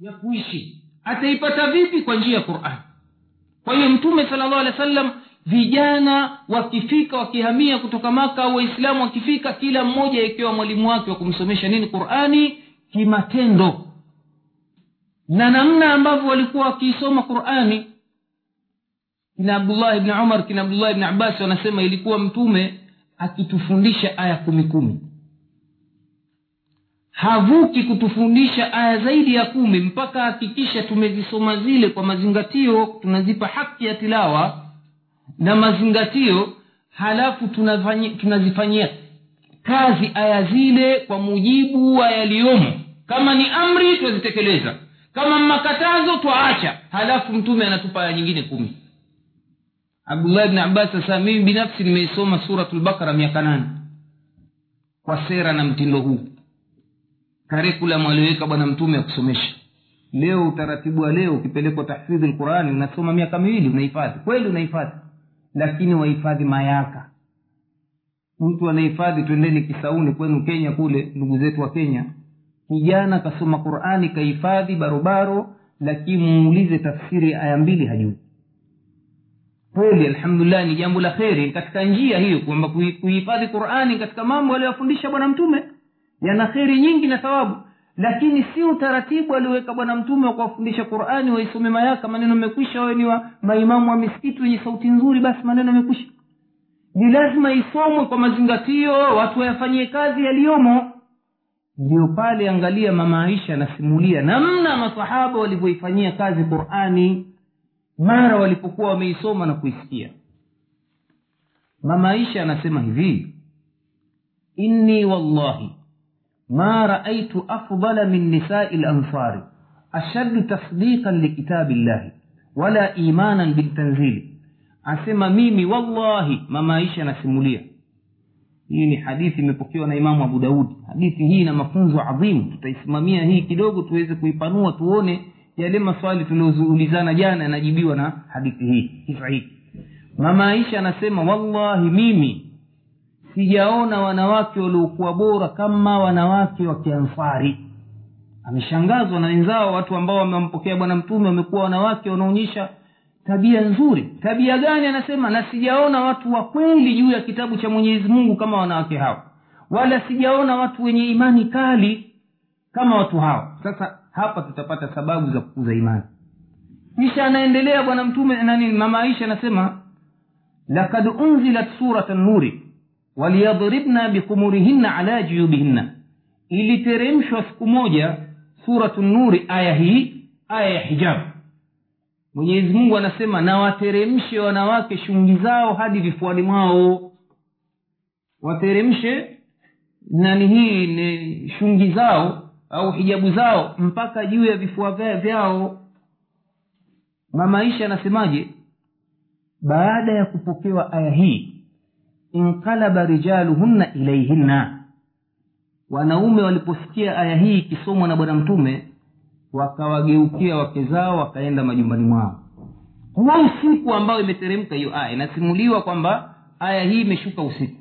ya kuishi. Ataipata vipi kwa njia ya qurani kwa hiyo mtume sala llahu alehi wa sallam vijana wakifika wakihamia kutoka maka au waislamu wakifika kila mmoja ikiwa mwalimu wake wa kumsomesha nini? Qurani kimatendo. Na namna ambavyo walikuwa wakiisoma qurani. Kina abdullah bni umar kina abdullah bni abbas wanasema ilikuwa mtume akitufundisha aya kumi kumi havuki kutufundisha aya zaidi ya kumi mpaka hakikisha tumezisoma zile kwa mazingatio tunazipa haki ya tilawa na mazingatio halafu tunazifanyia kazi aya zile kwa mujibu wa yaliyomo. Kama ni amri twazitekeleza. Kama makatazo twaacha. Halafu mtume anatupa aya nyingine kumi. Abdullah bni abbas sasa mimi binafsi nimeisoma suratlbakara miaka nane kwa sera na mtindo huu karikulam alioweka bwana mtume ya kusomesha. Leo utaratibu wa leo ukipelekwa tahfidhi lqurani unasoma miaka miwili unahifadhi. Kweli unahifadhi? Lakini wahifadhi mayaka. Mtu anahifadhi twendeni kisauni kwenu kenya kule ndugu zetu wa kenya. Kijana kasoma qurani kahifadhi barobaro lakini muulize tafsiri ya aya mbili hajui kweli alhamdulillah ni jambo la kheri. Katika njia hiyo kwamba kuhifadhi qurani katika mambo aliyofundisha bwana mtume yana kheri nyingi na thawabu. Lakini si utaratibu alioweka bwana mtume wa kuwafundisha qurani waisome mayaka maneno amekwisha wawe ni wa maimamu wa misikiti wenye sauti nzuri basi maneno amekwisha ni lazima isomwe kwa mazingatio watu wayafanyie kazi yaliyomo. Ndio pale angalia mama aisha anasimulia namna masahaba walivyoifanyia kazi qurani mara walipokuwa wameisoma na kuisikia. Mama aisha anasema hivi inni wallahi ma raaitu afdala min nisai lansari ashaddu tasdiqan likitabi llahi wala imanan biltanzili asema mimi wallahi mama aisha anasimulia. Hii ni hadithi imepokewa na imamu abu daudi hadithi hii ina mafunzo adhimu. Tutaisimamia hii kidogo tuweze kuipanua tuone yale maswali tulioulizana jana yanajibiwa na hadithi hii. Kisa hiki anasema wallahi mimi sijaona wanawake waliokuwa bora kama wanawake wa kiansari ameshangazwa na wenzao watu ambao wamempokea bwana mtume wamekuwa wanawake wanaonyesha tabia nzuri. Tabia gani anasema? Na sijaona watu wa kweli juu ya kitabu cha mwenyezi mungu kama wanawake hao. Wala sijaona watu wenye imani kali kama watu hao. Sasa hapa tutapata sababu za kukuza imani. Kisha anaendelea bwana mtume nani mama aisha anasema lakad unzilat surata nuri waliyadribna bikhumurihinna ala juyubihinna. Iliteremshwa siku moja suratu nuri aya hii aya ya hijabu mwenyezi mungu anasema na wateremshe wanawake shungi zao hadi vifuani mwao. Wateremshe nani hii ni shungi zao au hijabu zao mpaka juu ya vifua vyao. Mamaisha anasemaje? Baada ya kupokewa aya hii inqalaba rijaluhunna ilaihinna wanaume waliposikia aya hii ikisomwa na bwana mtume wakawageukia wake zao wakaenda majumbani mwao. Huo usiku ambao imeteremka hiyo aya. Inasimuliwa kwamba aya hii imeshuka usiku.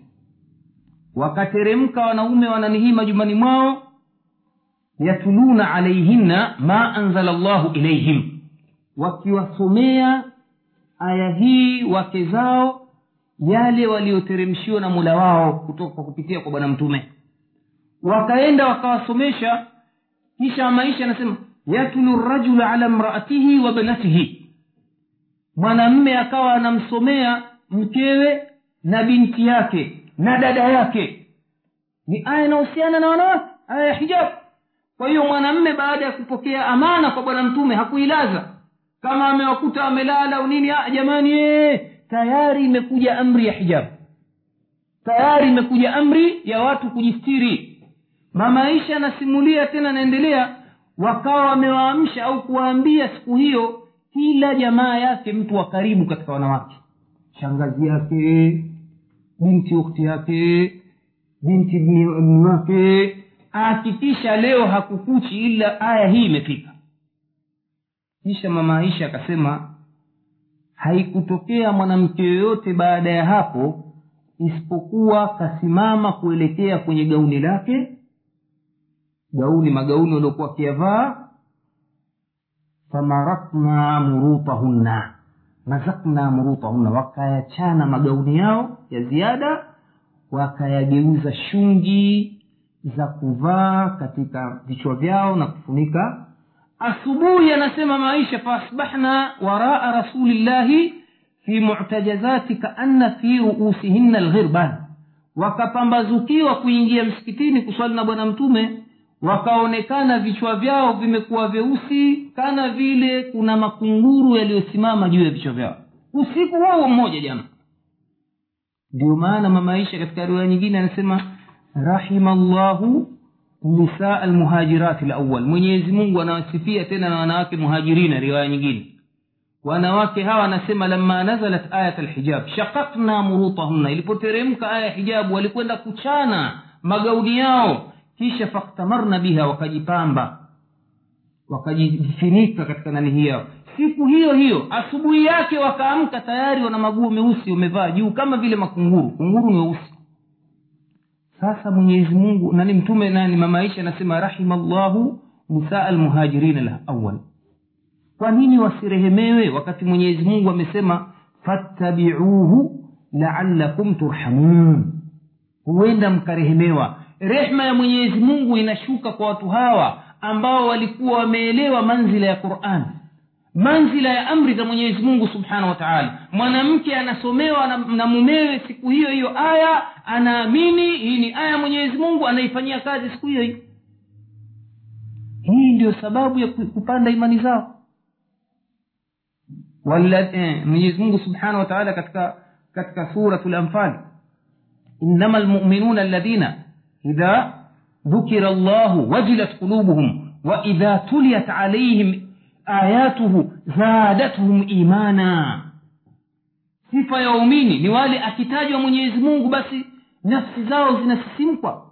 Wakateremka wanaume wananihii majumbani mwao yatuluna alaihinna ma anzala llahu ilaihim wakiwasomea aya hii wake zao yale walioteremshiwa na mula wao kutoka kwa kupitia kwa bwana mtume. Wakaenda wakawasomesha kisha maisha anasema yatulu rajulu ala mraatihi wa banatihi. Mwanamme akawa anamsomea mkewe na binti yake na dada yake. Ni aya inahusiana na wanawake aya ya hijab. Kwa hiyo mwanamme baada ya kupokea amana kwa bwana mtume hakuilaza. Kama amewakuta amelala au nini ah, jamani ee, tayari imekuja amri ya hijabu tayari imekuja amri ya watu kujistiri. Mama aisha anasimulia tena anaendelea wakawa wamewaamsha au kuwaambia siku hiyo kila jamaa yake mtu wa karibu katika wanawake. Shangazi yake binti ukti yake binti ibni wake. Ahakikisha leo hakukuchi ila aya hii imefika. Kisha mama aisha akasema haikutokea mwanamke yoyote baada ya hapo isipokuwa kasimama kuelekea kwenye gauni lake gauni magauni waliokuwa wakiyavaa famaratna murutahunna mazakna murutahunna wakayachana magauni yao ya ziada wakayageuza shungi za kuvaa katika vichwa vyao na kufunika asubuhi anasema maisha faasbahna waraa rasulillahi fi mutajazati kaanna fi ruusihinna lghirban wakapambazukiwa kuingia msikitini kuswali na bwana mtume wakaonekana vichwa vyao vimekuwa vyeusi kana vile kuna makunguru yaliyosimama juu ya vichwa vyao. Usiku huo mmoja jana ndio maana mamaisha katika riwaya nyingine anasema rahima llahu نساء المهاجرات الأول. من يزمون ونصفية ناناك مهاجرين رواية نجين ونواك هوا نسمى لما نزلت آية الحجاب. شققنا مروطهن. إلي بترمك آية حجاب ولكونا كتشانا مغاودياو كيش فاقتمرنا بها وكجي بامبا. وكجي فينيكا كتنا نهيو siku hiyo hiyo asubuhi yake wakaamka tayari wana maguo meusi wamevaa juu kama vile makunguru kunguru sasa mwenyezi mungu nani mtume nani mama aisha anasema rahima llahu nisaa almuhajirina lawal kwa nini wasirehemewe wakati mwenyezi mungu amesema fattabiuhu laalakum turhamun. Huenda mkarehemewa. Rehma ya mwenyezi mungu inashuka kwa watu hawa ambao walikuwa wameelewa manzila ya quran manzila ya amri za mwenyezi mungu subhanahu wa taala mwanamke anasomewa na, na mumewe siku hiyo hiyo aya anaamini hii ni aya ya mwenyezi mungu anaifanyia kazi siku hiyo hiyo hii ndio sababu ya kupanda imani zao eh, mwenyezi mungu subhanahu wa taala katika katika suratu lanfal innama lmuminuna alladhina idha dhukira llahu wajilat qulubuhum waidha tuliyat alaihim ayatuhu zadatuhum imana. Sifa ya waumini ni wale akitajwa mwenyezi mungu basi nafsi zao zinasisimkwa.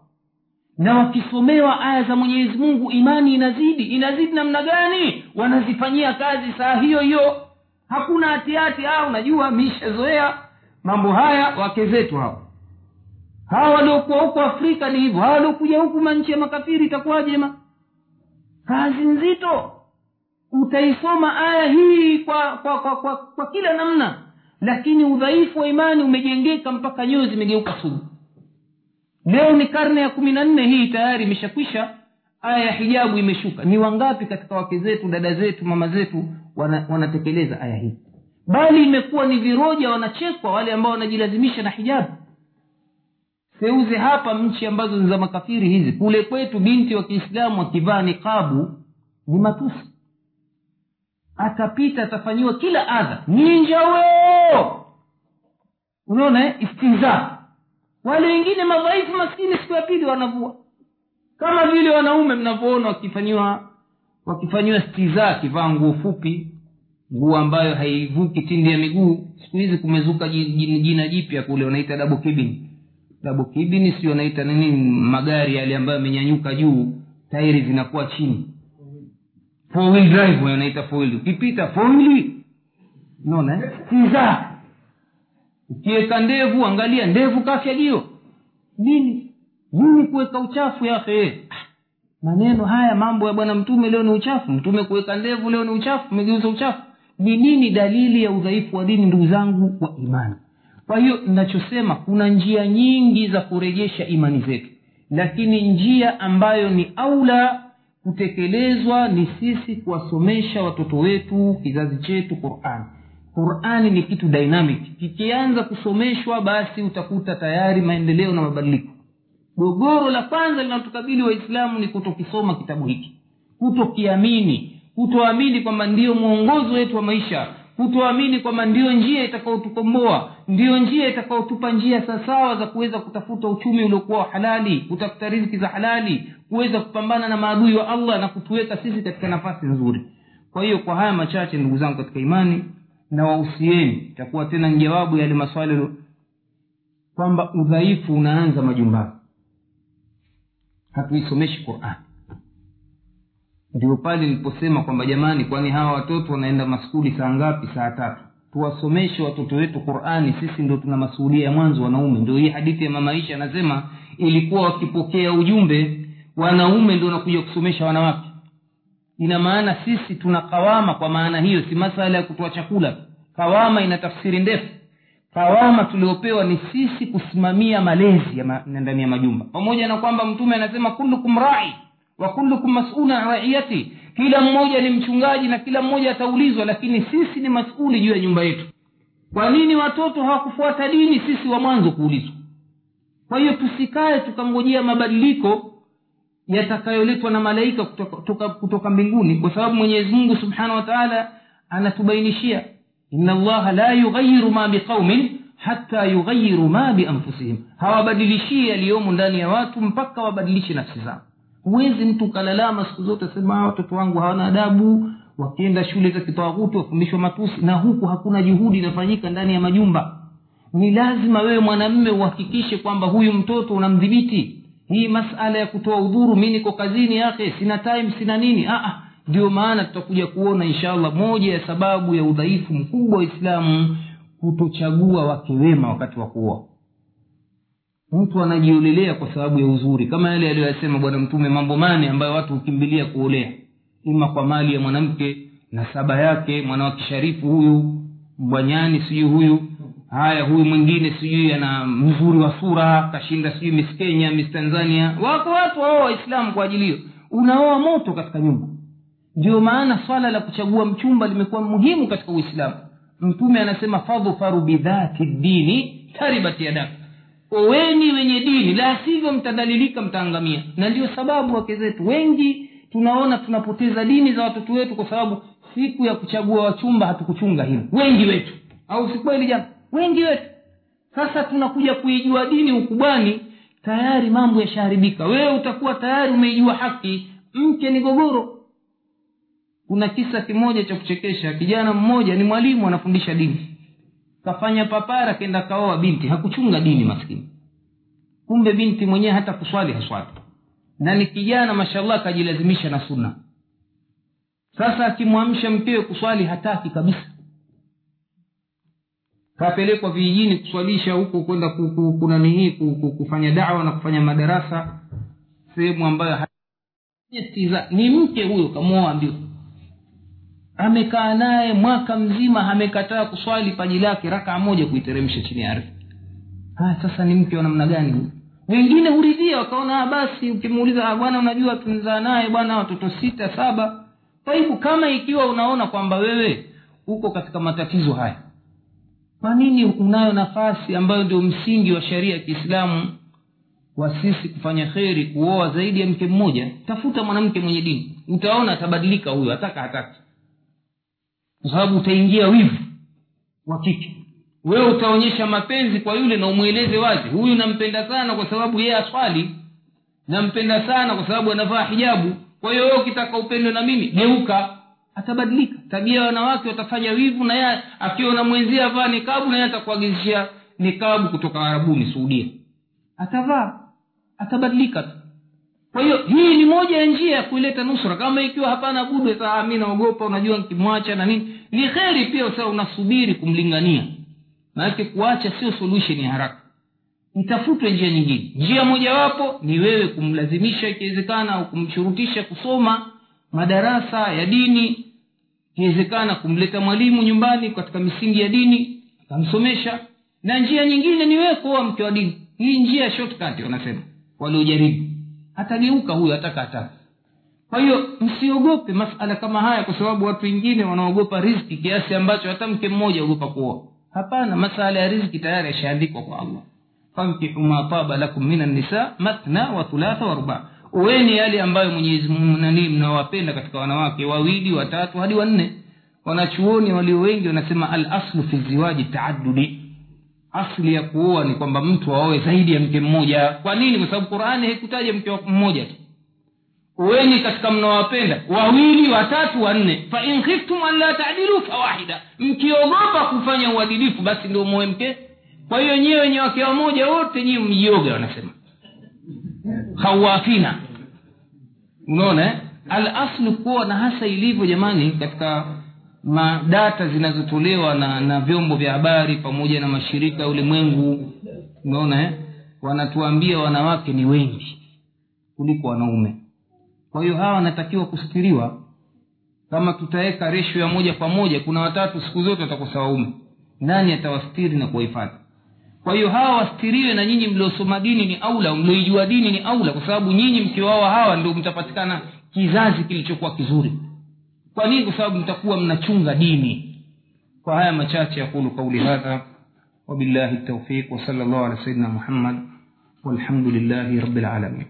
Na wakisomewa aya za mwenyezi mungu imani inazidi. Inazidi namna gani? Wanazifanyia kazi saa hiyo hiyo. Hakuna hatihati ah unajua mishazoea mambo haya wake zetu hawa hawa waliokuwa huko afrika ni hivyo. Hawa waliokuja huku manchi ya makafiri itakuwaje ma? Kazi nzito utaisoma aya hii kwa kwa, kwa, kwa kwa kila namna lakini udhaifu wa imani umejengeka mpaka nyoyo zimegeuka sugu leo ni karne ya kumi na nne hii tayari imeshakwisha. Aya ya hijabu imeshuka. Ni wangapi katika wake zetu dada zetu mama zetu wana, wanatekeleza aya hii? Bali imekuwa ni viroja wanachekwa wale ambao wanajilazimisha na hijabu. Seuze hapa nchi ambazo ni za makafiri hizi. Kule kwetu binti wa kiislamu wakivaa niqabu ni matusi atapita atafanyiwa kila adha. Ninja weo! Unaona eh? istinza. Wale wengine madhaifu maskini siku ya pili wanavua. Kama vile wanaume mnavyoona wakifanyiwa wakifanyiwa stiza akivaa nguo fupi nguo ambayo haivuki tindi ya miguu. Siku hizi kumezuka jina jipya kule wanaita double kibini double kibini sio wanaita nini? Magari yale ambayo yamenyanyuka juu tairi zinakuwa chini wheel drive wanaita wheel. Ukipita wheel unaona? Stiza ukiweka ndevu angalia ndevu kafyagio nini? Nini kuweka uchafu yahe maneno haya mambo ya bwana mtume leo ni uchafu. Mtume kuweka ndevu leo ni uchafu. Umegeuza uchafu. Ni nini dalili ya udhaifu wa dini ndugu zangu wa imani? Kwa hiyo ninachosema kuna njia nyingi za kurejesha imani zetu. Lakini njia ambayo ni aula kutekelezwa ni sisi kuwasomesha watoto wetu kizazi chetu qurani qurani ni kitu dynamic. Kikianza kusomeshwa basi utakuta tayari maendeleo na mabadiliko. Gogoro la kwanza linalotukabili waislamu ni kutokisoma kitabu hiki. Kutokiamini. Kutoamini kwamba ndiyo mwongozo wetu wa maisha kutoamini kwamba ndiyo njia itakaotukomboa ndiyo njia itakaotupa njia sawasawa za kuweza kutafuta uchumi uliokuwa wa halali kutafuta riziki za halali kuweza kupambana na maadui wa allah na kutuweka sisi katika nafasi nzuri. Kwa hiyo kwa haya machache ndugu zangu katika imani na wausieni itakuwa tena ni jawabu yale maswali kwamba udhaifu unaanza majumbani. Hatuisomeshi quran ndio pale niliposema kwamba jamani kwani hawa watoto wanaenda maskuli saa ngapi? Saa tatu. Tuwasomeshe watoto wetu qurani sisi ndo tuna masuhulia ya mwanzo wanaume. Ndio hii hadithi ya mamaisha anasema ilikuwa wakipokea ujumbe wanaume ndio wanakuja kusomesha wanawake. Ina maana sisi tuna kawama kwa maana hiyo si masala ya kutoa chakula. Kawama ina tafsiri ndefu. Kawama tuliopewa ni sisi kusimamia malezi ya ma, ndani ya majumba. Pamoja na kwamba mtume anasema kullukum rai wa kullukum an raiyati. Kila mmoja ni mchungaji na kila mmoja ataulizwa lakini sisi ni masuli juu ya nyumba yetu. Kwa nini watoto hawakufuata dini? Sisi wa mwanzo kuulizwa. Kwa hiyo tusikae tukangojea mabadiliko yatakayoletwa na malaika kutoka, kutoka, kutoka mbinguni kwa sababu mwenyezi mungu subhanahu wa anatubainishia ina allaha la yughayiru ma biqaumin hata yughayiru ma bianfusihim hawabadilishii yaliyomo ndani ya watu mpaka wabadilishe nafsi zao huwezi mtu ukalalama siku zote sema watoto wangu hawana adabu. Wakienda shule za kitawaghuti wafundishwa matusi na huku hakuna juhudi inafanyika ndani ya majumba. Ni lazima wewe mwanamme uhakikishe kwamba huyu mtoto unamdhibiti. Hii masala ya kutoa udhuru mi niko kazini yake sina time sina nini. Aa, ndio maana tutakuja kuona inshallah moja ya sababu ya udhaifu mkubwa wa islamu kutochagua wake wema wakati wa kuoa mtu anajiolelea kwa sababu ya uzuri. Kama yale aliyoyasema bwana mtume mambo mane ambayo watu hukimbilia kuolea. Ima kwa mali ya mwanamke nasaba yake mwana wa kisharifu huyu mbwanyani sijui huyu haya huyu mwingine sijui ana mzuri wa sura kashinda sijui miss kenya miss tanzania. Wako watu waoa waislamu kwa ajili hiyo. Unaoa moto katika nyumba. Ndio maana swala la kuchagua mchumba limekuwa muhimu katika uislamu. Mtume anasema fadhfaru bidhati dini taribat yadak oweni wenye dini la sivyo mtadalilika mtaangamia. Na ndio sababu wake zetu. Wengi tunaona tunapoteza dini za watoto wetu kwa sababu siku ya kuchagua wachumba hatukuchunga hilo. Wengi wetu. Au si kweli wengi wetu. Sasa tunakuja kuijua dini ukubwani tayari mambo yashaharibika. Wewe utakuwa tayari umeijua haki mke ni gogoro. Kuna kisa kimoja cha kuchekesha. Kijana mmoja ni mwalimu anafundisha dini kafanya papara kenda kaoa binti. Hakuchunga dini maskini. Kumbe binti mwenyewe hata kuswali haswali na ni kijana mashallah akajilazimisha na sunna. Sasa akimwamsha mkewe kuswali hataki kabisa. Kapelekwa vijijini kuswalisha huko kwenda kuna nihii kufanya dawa na kufanya madarasa. Sehemu ambayo ni mke huyo kamwoa ndio amekaa naye mwaka mzima amekataa kuswali paji lake rakaa moja kuiteremsha chini ya ardhi. Haya sasa ni mke wa namna gani wengine huridhia wakaona basi ukimuuliza bwana unajua tunzaa naye bwana watoto sita saba. Kwa hivyo kama ikiwa unaona kwamba wewe uko katika matatizo haya kwa nini unayo nafasi ambayo ndio msingi wa sheria ya kiislamu wa sisi kufanya kheri kuoa zaidi ya mke mmoja? Tafuta mwanamke mwenye dini. Utaona atabadilika huyo ataka hataki kwa sababu utaingia wivu wa kike wewe utaonyesha mapenzi kwa yule na umweleze wazi. Huyu nampenda sana kwa sababu yeye aswali. Nampenda sana kwa sababu anavaa hijabu. Kwa hiyo wewe ukitaka upendwe na mimi geuka. Atabadilika. Tabia wanawake watafanya wivu na yeye akiona mwenzie avaa nikabu na yeye atakuagizishia nikabu kutoka arabuni suudia atavaa. Atabadilika tu kwa hiyo hii ni moja ya njia ya kuileta nusra. Kama ikiwa hapana budu mi naogopa unajua nkimwacha na nini ni kheri pia sa unasubiri kumlingania. Maanake kuacha sio solution ya haraka. Itafutwe njia nyingine. Njia mojawapo ni wewe kumlazimisha ikiwezekana au kumshurutisha kusoma madarasa ya dini. Ikiwezekana kumleta mwalimu nyumbani katika misingi ya dini akamsomesha. Na njia nyingine ni wewe kuoa mke wa dini. Hii njia shortcut wanasema waliojaribu atageuka huyo atakata ataka kwa hiyo msiogope masala kama haya kwa sababu watu wengine wanaogopa riziki kiasi ambacho hata mke mmoja ogopa kuoa. Hapana masala ya riziki tayari yashaandikwa kwa allah. Fankihu ma taba lakum min annisa matna wa thulatha wa ruba. Uweni yale ambayo mwenyezi nani mnawapenda katika wanawake wawili watatu hadi wanne. Wanachuoni walio wengi wanasema al aslu fi ziwaji taadudi asli ya kuoa ni kwamba mtu aoe zaidi ya mke mmoja. Kwa nini? Kwa sababu qurani haikutaja mke mmoja tu. Uweni katika mnawapenda wawili watatu wanne. Fain khiftum an la tadilu fawahida mkiogopa kufanya uadilifu basi ndio moe mke. Kwa hiyo nyiwe wenye wake wamoja wote nyiwe mjioga wanasema. Khawafina. Unaona eh? al aslu kuwa na hasa ilivyo jamani katika madata zinazotolewa na na vyombo vya habari pamoja na mashirika ya ulimwengu. Umeona eh? wanatuambia wanawake ni wengi kuliko wanaume. Kwa hiyo hawa wanatakiwa kustiriwa kama tutaweka resho ya moja kwa moja kuna watatu siku zote watakosa waume. Nani atawastiri na kuwahifadhi kwa hiyo hawa wastiriwe na nyinyi mliosoma dini ni aula mlioijua dini ni aula kwa sababu nyinyi mkiwawa hawa ndio mtapatikana kizazi kilichokuwa kizuri kwa nini kwa sababu mtakuwa mnachunga dini kwa haya machache yakulu qauli hadha wabillahi taufiq wasala llahu ala sayidina muhammad walhamdulillahi rabilalamin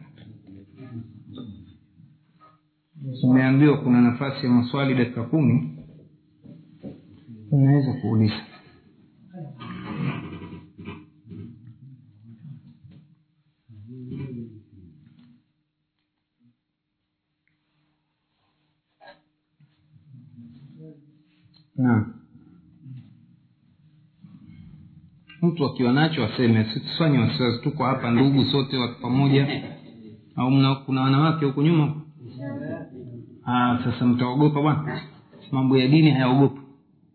umeambiwa kuna nafasi ya maswali dakika kumi unaweza kuuliza naam. Mtu akiwa nacho aseme tusifanye wasiwasi tuko hapa ndugu sote watu pamoja. Au mna, kuna wanawake huko nyuma? Ah, sasa mtaogopa bwana. Mambo ya dini hayaogopa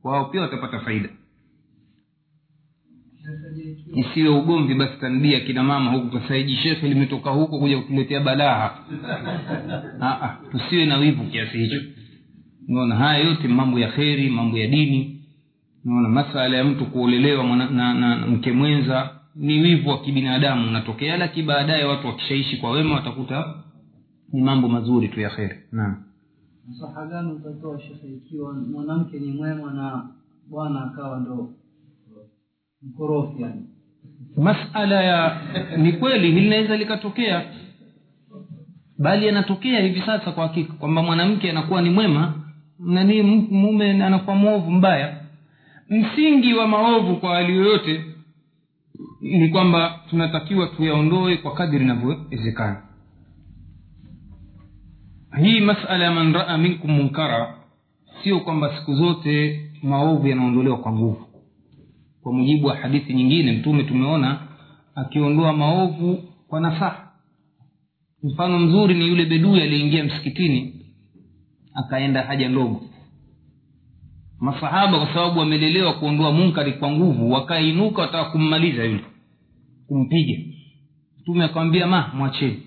wao pia watapata faida. Isiwe ugomvi basi tanbia kina mama huku kasaiji shekhe limetoka huko kuja kutuletea balaa ah, ah, tusiwe na wivu kiasi hicho unaona haya yote mambo ya kheri mambo ya dini. Naona masala ya mtu kuolelewa na, na, na mke mwenza ni wivu wa kibinadamu. Unatokea lakini baadaye watu wakishaishi kwa wema watakuta ni mambo mazuri tu ya kheri. Naam. Msaha gani utatoa shekhe ikiwa mwanamke ni mwema na bwana akawa ndo mkorofi yani? Masala ya ni kweli linaweza likatokea. Bali yanatokea hivi sasa kwa hakika kwamba mwanamke anakuwa ni mwema nani mume anakuwa mwovu mbaya. Msingi wa maovu kwa hali yoyote ni kwamba tunatakiwa tuyaondoe kwa kadiri inavyowezekana. Hii masala ya man raa minkum munkara sio kwamba siku zote maovu yanaondolewa kwa nguvu. Kwa mujibu wa hadithi nyingine mtume tumeona akiondoa maovu kwa nasaha. Mfano mzuri ni yule bedui aliyeingia msikitini akaenda haja ndogo. Masahaba kwa sababu wamelelewa kuondoa munkari kwa nguvu wakainuka wataka kummaliza yule kumpiga. Mtume akamwambia ma mwacheni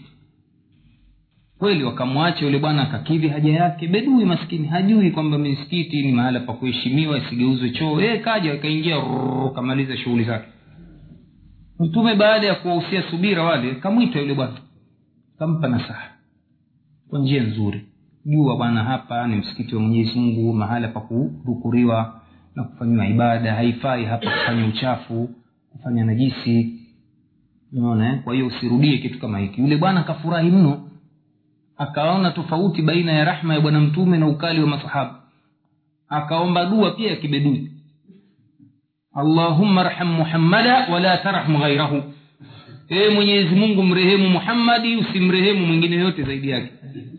kweli wakamwacha yule bwana akakidhi haja yake. Bedui maskini hajui kwamba misikiti ni mahala pa kuheshimiwa isigeuzwe choo. E, kaja akaingia kamaliza shughuli zake. Mtume baada ya kuwahusia subira wale kamwita yule bwana kampa nasaha kwa njia nzuri jua bwana hapa ni msikiti wa mwenyezi mungu mahala pa kudhukuriwa na kufanyiwa ibada. Haifai hapa kufanya uchafu kufanya najisi. Unaona eh? kwa hiyo usirudie kitu kama hiki. Yule bwana akafurahi mno akaona tofauti baina ya rahma ya bwana mtume na ukali wa masahaba. Akaomba dua pia ya kibedui. Allahumma rham muhammada wala tarham ghairahu ee mwenyezi mungu mrehemu muhammadi usimrehemu mwingine yote zaidi yake.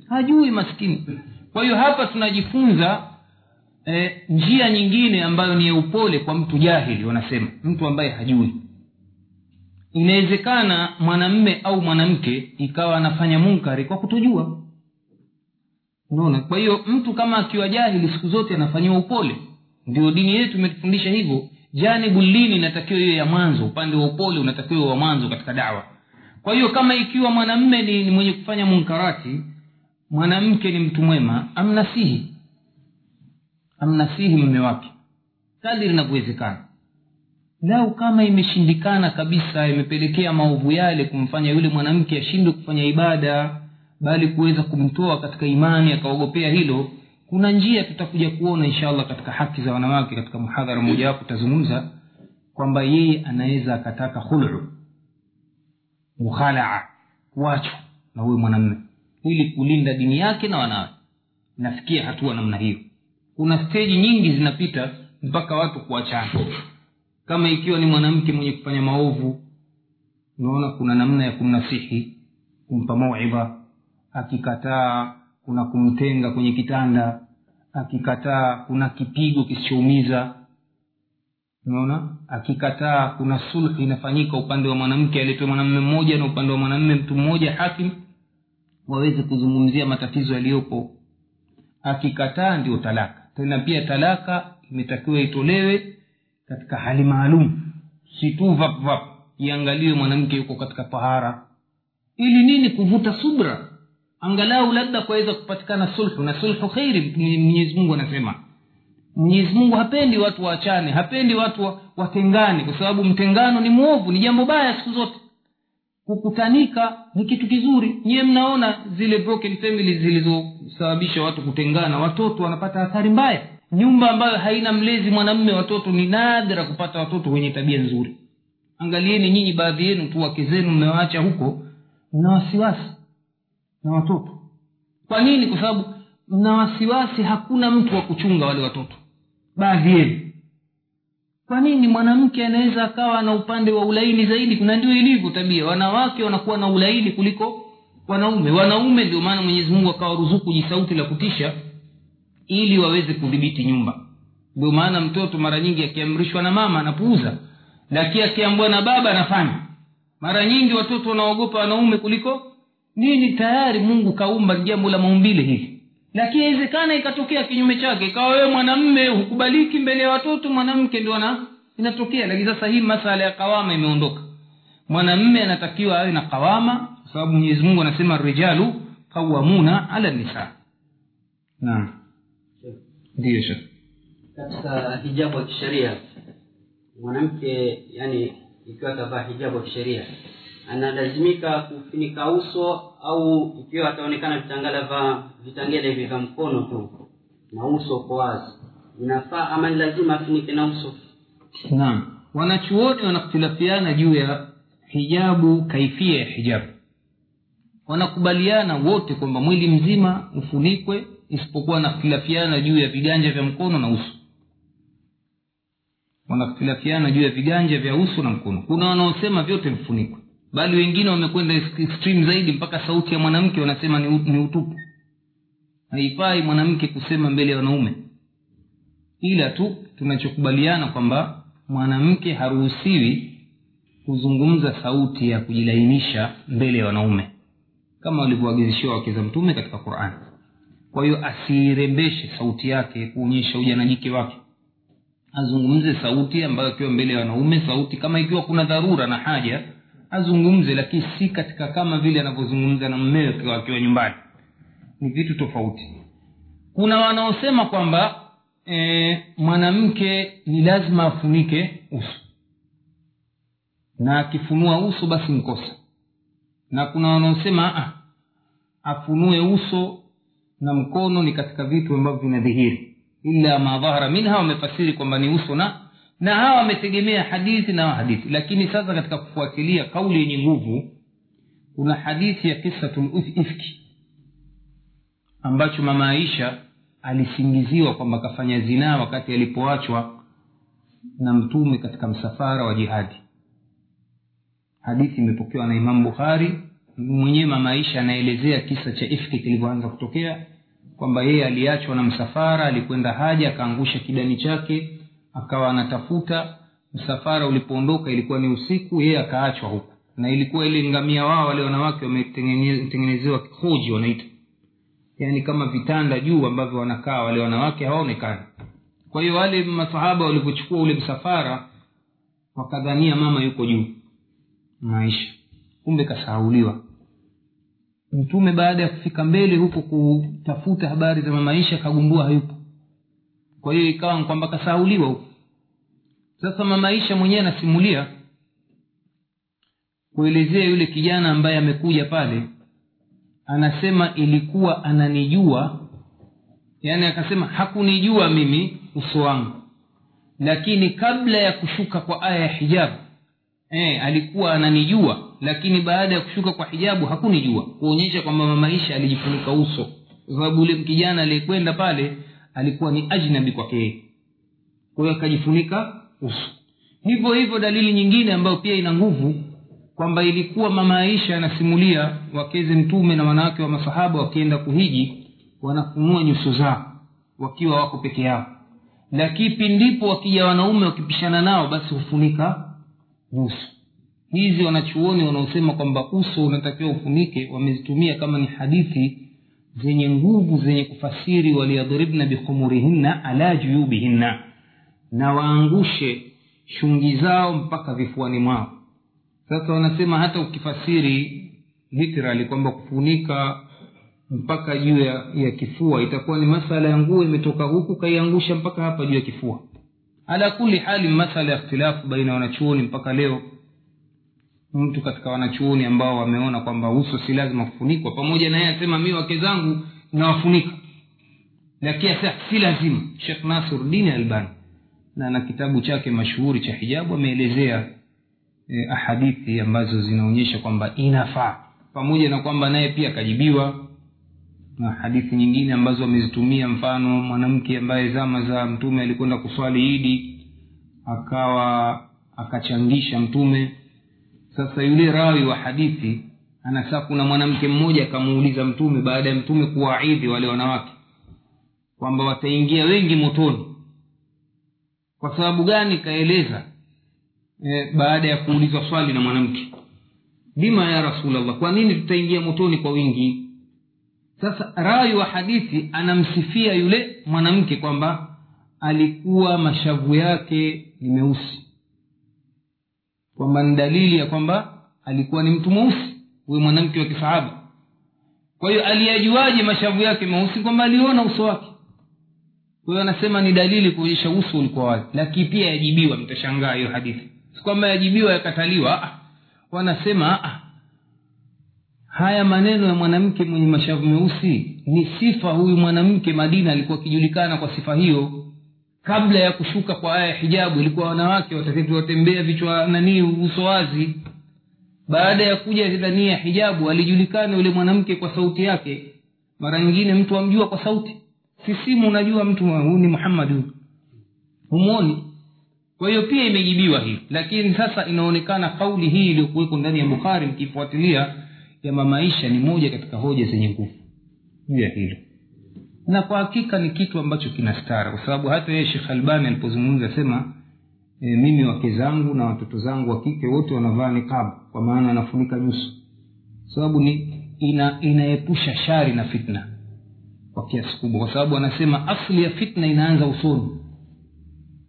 Hajui maskini. Kwa hiyo hapa tunajifunza e, njia nyingine ambayo ni ya upole kwa mtu jahili wanasema. Mtu ambaye hajui. Inawezekana mwanamme au mwanamke ikawa anafanya munkari kwa kutojua. Unaona? Kwa hiyo mtu kama akiwa jahili siku zote anafanyiwa upole. Ndio dini yetu imetufundisha hivyo janibu lini inatakiwa hiyo ya mwanzo upande wa upole unatakiwa wa mwanzo katika dawa. Kwa hiyo kama ikiwa mwanamme ni, ni mwenye kufanya munkarati mwanamke ni mtu mwema amnasihi. Amnasihi mme wake. Kadiri inavyowezekana lau kama imeshindikana kabisa imepelekea maovu yale kumfanya yule mwanamke ashindwe kufanya ibada bali kuweza kumtoa katika imani akaogopea hilo kuna njia tutakuja kuona inshallah katika haki za wanawake katika muhadhara mojawapo utazungumza kwamba yeye anaweza akataka khulu mukhalaa kuachwa na huyo mwanamme ili kulinda dini yake na wanawe nafikia hatua namna hiyo. Kuna steji nyingi zinapita mpaka watu kuachana. Kama ikiwa ni mwanamke mwenye kufanya maovu unaona kuna namna ya kumnasihi kumpa mauidha akikataa kuna kumtenga kwenye kitanda akikataa kuna kipigo kisichoumiza unaona? Akikataa kuna sulhu inafanyika upande wa mwanamke aletwe mwanamme mmoja na upande wa mwanamme mtu mmoja hakim waweze kuzungumzia matatizo yaliyopo. Akikataa ndio talaka. Tena pia talaka imetakiwa itolewe katika hali maalum. Si tu vapvap iangaliwe mwanamke yuko katika tahara. Ili nini? Kuvuta subra angalau labda kwaweza kupatikana sulhu na sulhu kheri mwenyezi mungu anasema. Mwenyezi mungu hapendi watu waachane hapendi watu watengane kwa sababu mtengano ni mwovu ni jambo baya siku zote. Kukutanika ni kitu kizuri. Nyiwe mnaona zile broken families zilizosababisha watu kutengana watoto wanapata athari mbaya. Nyumba ambayo haina mlezi mwanamme watoto ni nadra kupata watoto wenye tabia nzuri. Angalieni nyinyi baadhi yenu tu wake zenu mmewaacha huko mna wasiwasi na watoto. Kwa nini? Kwa sababu mna wasiwasi hakuna mtu wa kuchunga wale watoto. Baadhi yenu. Kwa nini mwanamke anaweza akawa na upande wa ulaini zaidi? Na ndio ilivyo tabia. Wanawake wanakuwa na ulaini kuliko wanaume. Wanaume ndio maana mwenyezi mungu akawa ruzuku jisauti la kutisha ili waweze kudhibiti nyumba. Ndio maana mtoto mara nyingi akiamrishwa na mama anapuuza. Lakini akiambwa na baba anafanya. Mara nyingi watoto wanaogopa wanaume kuliko nini tayari mungu kaumba jambo la maumbile hivi lakini inawezekana ikatokea kinyume chake ikawa wewe mwanamme hukubaliki mbele ya watoto mwanamke ndio na inatokea. Lakini sasa hii masala ya kawama imeondoka. Mwanamme anatakiwa awe na kawama kwa sababu mwenyezi mungu anasema rijalu qawamuna ala nisa. Naam. Ndiyo katika hijabu ya kisheria mwanamke yani ikiwa atavaa hijabu ya kisheria analazimika kufunika uso au ikiwa ataonekana vitangala va vitangele hivi vya mkono tu na uso uko wazi. Inafaa ama ni lazima afunike na uso? Naam. Wanachuoni wanakhtilafiana juu ya hijabu kaifia ya hijabu. Wanakubaliana wote kwamba mwili mzima ufunikwe isipokuwa wanakhtilafiana juu ya viganja vya mkono na uso. Wanakhtilafiana juu ya viganja vya uso na mkono. Kuna wanaosema vyote vifunikwe bali wengine wamekwenda extreme zaidi mpaka sauti ya mwanamke wanasema ni, utupu. Haifai mwanamke kusema mbele ya wanaume. Ila tu tunachokubaliana kwamba mwanamke haruhusiwi kuzungumza sauti ya kujilainisha mbele ya wanaume. Kama walivyoagizishiwa wake mtume katika quran. Kwa hiyo asiirembeshe sauti yake kuonyesha ujanajike wake. Azungumze sauti ambayo akiwa mbele ya wanaume sauti kama ikiwa kuna dharura na haja azungumze lakini si katika kama vile anavyozungumza na mmewe akiwa nyumbani. Ni vitu tofauti. Kuna wanaosema kwamba e, mwanamke ni lazima afunike uso. Na akifunua uso basi mkosa na kuna wanaosema ah, afunue uso na mkono ni katika vitu ambavyo vinadhihiri. Ila madhahara minha wamefasiri kwamba ni uso na na hawa wametegemea hadithi na hadithi. Lakini sasa katika kufuatilia kauli yenye nguvu kuna hadithi ya kisatulifki ambacho mama aisha alisingiziwa kwamba akafanya zinaa wakati alipoachwa na mtume katika msafara wa jihadi. Hadithi imepokewa na imamu bukhari. Mwenyewe mama aisha anaelezea kisa cha ifki kilivyoanza kutokea kwamba yeye aliachwa na msafara alikwenda haja akaangusha kidani chake akawa anatafuta msafara ulipoondoka ilikuwa ni usiku yeye akaachwa huku na ilikuwa ile ngamia wao wale wanawake wametengenezewa hoji wanaita yaani kama vitanda juu ambavyo wanakaa wale wanawake hawaonekani. Kwa hiyo wale masahaba walivyochukua ule msafara wakadhania mama yuko juu. Maisha. Kumbe kasahauliwa. Mtume baada ya kufika mbele huko kutafuta habari za mamaisha kagumbua hayupo kwa hiyo ikawa kwamba kasauliwa huko. Sasa mamaisha mwenyewe anasimulia kuelezea yule kijana ambaye amekuja pale anasema ilikuwa ananijua yaani akasema hakunijua mimi uso wangu. Lakini kabla ya kushuka kwa aya ya hijabu e, alikuwa ananijua lakini baada ya kushuka kwa hijabu hakunijua kuonyesha kwamba mamaisha alijifunika uso. Kwa sababu ule kijana aliyekwenda pale alikuwa ni ajnabi kwake yeye. Akajifunika uso. Hivyo hivyo dalili nyingine ambayo pia ina nguvu kwamba ilikuwa mama aisha anasimulia wakeze mtume na wanawake wa masahaba wakienda kuhiji wanafunua nyuso zao wakiwa wako peke yao. Na kipi ndipo wakija wanaume wakipishana nao basi hufunika nyuso hizi wanachuoni wanaosema kwamba uso unatakiwa ufunike wamezitumia kama ni hadithi zenye nguvu zenye kufasiri waliyadribna bikhumurihinna ala juyubihinna. Na waangushe shungi zao mpaka vifuani mwao. Sasa wanasema hata ukifasiri literali kwamba kufunika mpaka juu ya, ya kifua itakuwa ni masala ya nguo imetoka huku kaiangusha mpaka hapa juu ya kifua. Ala kuli hali masala ya ikhtilafu baina wanachuoni mpaka leo mtu katika wanachuoni ambao wameona kwamba uso si lazima kufunikwa. Pamoja na yeye asema mi wake zangu nawafunika. Lakini si lazima. Shekh nasurdini albani na na kitabu chake mashuhuri cha hijabu ameelezea e, ahadithi ambazo zinaonyesha kwamba inafaa. Pamoja na kwamba naye pia akajibiwa na hadithi nyingine ambazo amezitumia mfano mwanamke ambaye zama za mtume alikwenda kuswali idi akawa akachangisha mtume sasa yule rawi wa hadithi anasaa kuna mwanamke mmoja akamuuliza mtume baada ya mtume kuwaidhi wale wanawake kwamba wataingia wengi motoni. Kwa sababu gani? Kaeleza e, baada ya kuulizwa swali na mwanamke bima ya rasulllah kwa nini tutaingia motoni kwa wingi? Sasa rawi wa hadithi anamsifia yule mwanamke kwamba alikuwa mashavu yake ni meusi kwamba ni dalili ya kwamba alikuwa ni mtu mweusi huyu mwanamke wa kisahaba kwa hiyo aliyajuaje mashavu yake meusi? Kwamba aliona uso wake. Kwa hiyo anasema ni dalili kuonyesha uso ulikuwa wazi. Lakini pia yajibiwa mtashangaa hiyo hadithi. Si kwamba yajibiwa yakataliwa. Ah, wanasema ah, haya maneno ya mwanamke mwenye mashavu meusi ni sifa huyu mwanamke madina alikuwa akijulikana kwa sifa hiyo kabla ya kushuka kwa aya ya hijabu ilikuwa wanawake watembea vichwa nanii uso wazi. Baada ya kuja ndani ya hijabu alijulikana yule mwanamke kwa sauti yake. Mara nyingine mtu amjua kwa sauti. Sisimu unajua mtu huu ni muhammad. Huyu humwoni. Kwa hiyo pia imejibiwa hii. Lakini sasa inaonekana kauli hii iliyokuweko ndani ya bukhari mkifuatilia ya mamaisha ni moja katika hoja zenye nguvu. Juu ya hilo na kwa hakika ni kitu ambacho kina stara kwa sababu hata yeye shekh albani alipozungumza sema e, mimi wake zangu na watoto zangu wa kike wote wanavaa niqab kwa maana anafunika nyuso. Sababu ni ina inaepusha shari na fitna kwa kiasi kubwa kwa sababu anasema asli ya fitna inaanza usoni.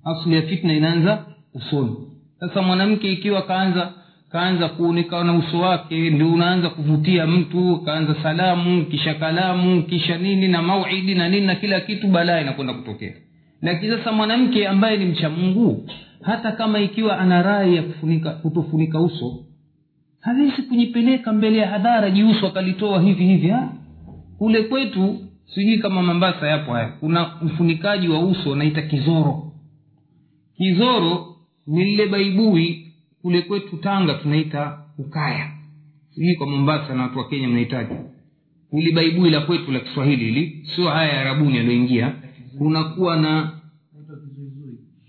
Asli ya fitna inaanza usoni. Sasa mwanamke ikiwa kaanza kaanza kuonekana na uso wake ndio unaanza kuvutia mtu kaanza salamu kisha kalamu kisha nini na mauidi na nini na kila kitu balaa inakwenda kutokea lakini sasa mwanamke ambaye ni mcha mungu hata kama ikiwa ana rai ya kufunika kutofunika uso hawezi kujipeleka mbele ya hadhara jiuso akalitoa hivi hivi ha? kule kwetu sijui kama mambasa yapo haya kuna mfunikaji wa uso naita kizoro kizoro ni lile baibui kule kwetu tanga tunaita ukaya. Sijui kwa mombasa na watu wa kenya mnahitaji ili baibui la kwetu la kiswahili hili sio haya ya arabuni yaliyoingia. Kunakuwa na